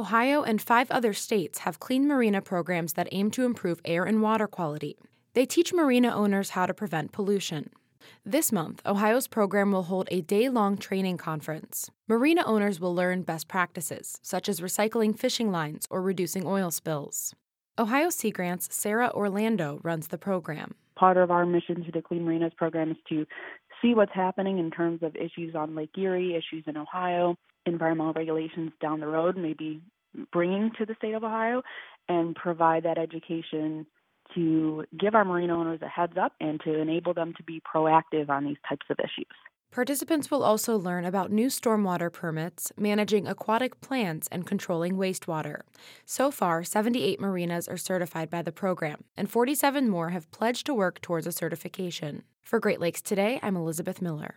Ohio and five other states have clean marina programs that aim to improve air and water quality. They teach marina owners how to prevent pollution. This month, Ohio's program will hold a day long training conference. Marina owners will learn best practices, such as recycling fishing lines or reducing oil spills. Ohio Sea Grant's Sarah Orlando runs the program. Part of our mission to the Clean Marinas program is to see what's happening in terms of issues on Lake Erie, issues in Ohio, environmental regulations down the road, maybe bringing to the state of Ohio, and provide that education to give our marine owners a heads up and to enable them to be proactive on these types of issues. Participants will also learn about new stormwater permits, managing aquatic plants, and controlling wastewater. So far, 78 marinas are certified by the program, and 47 more have pledged to work towards a certification. For Great Lakes Today, I'm Elizabeth Miller.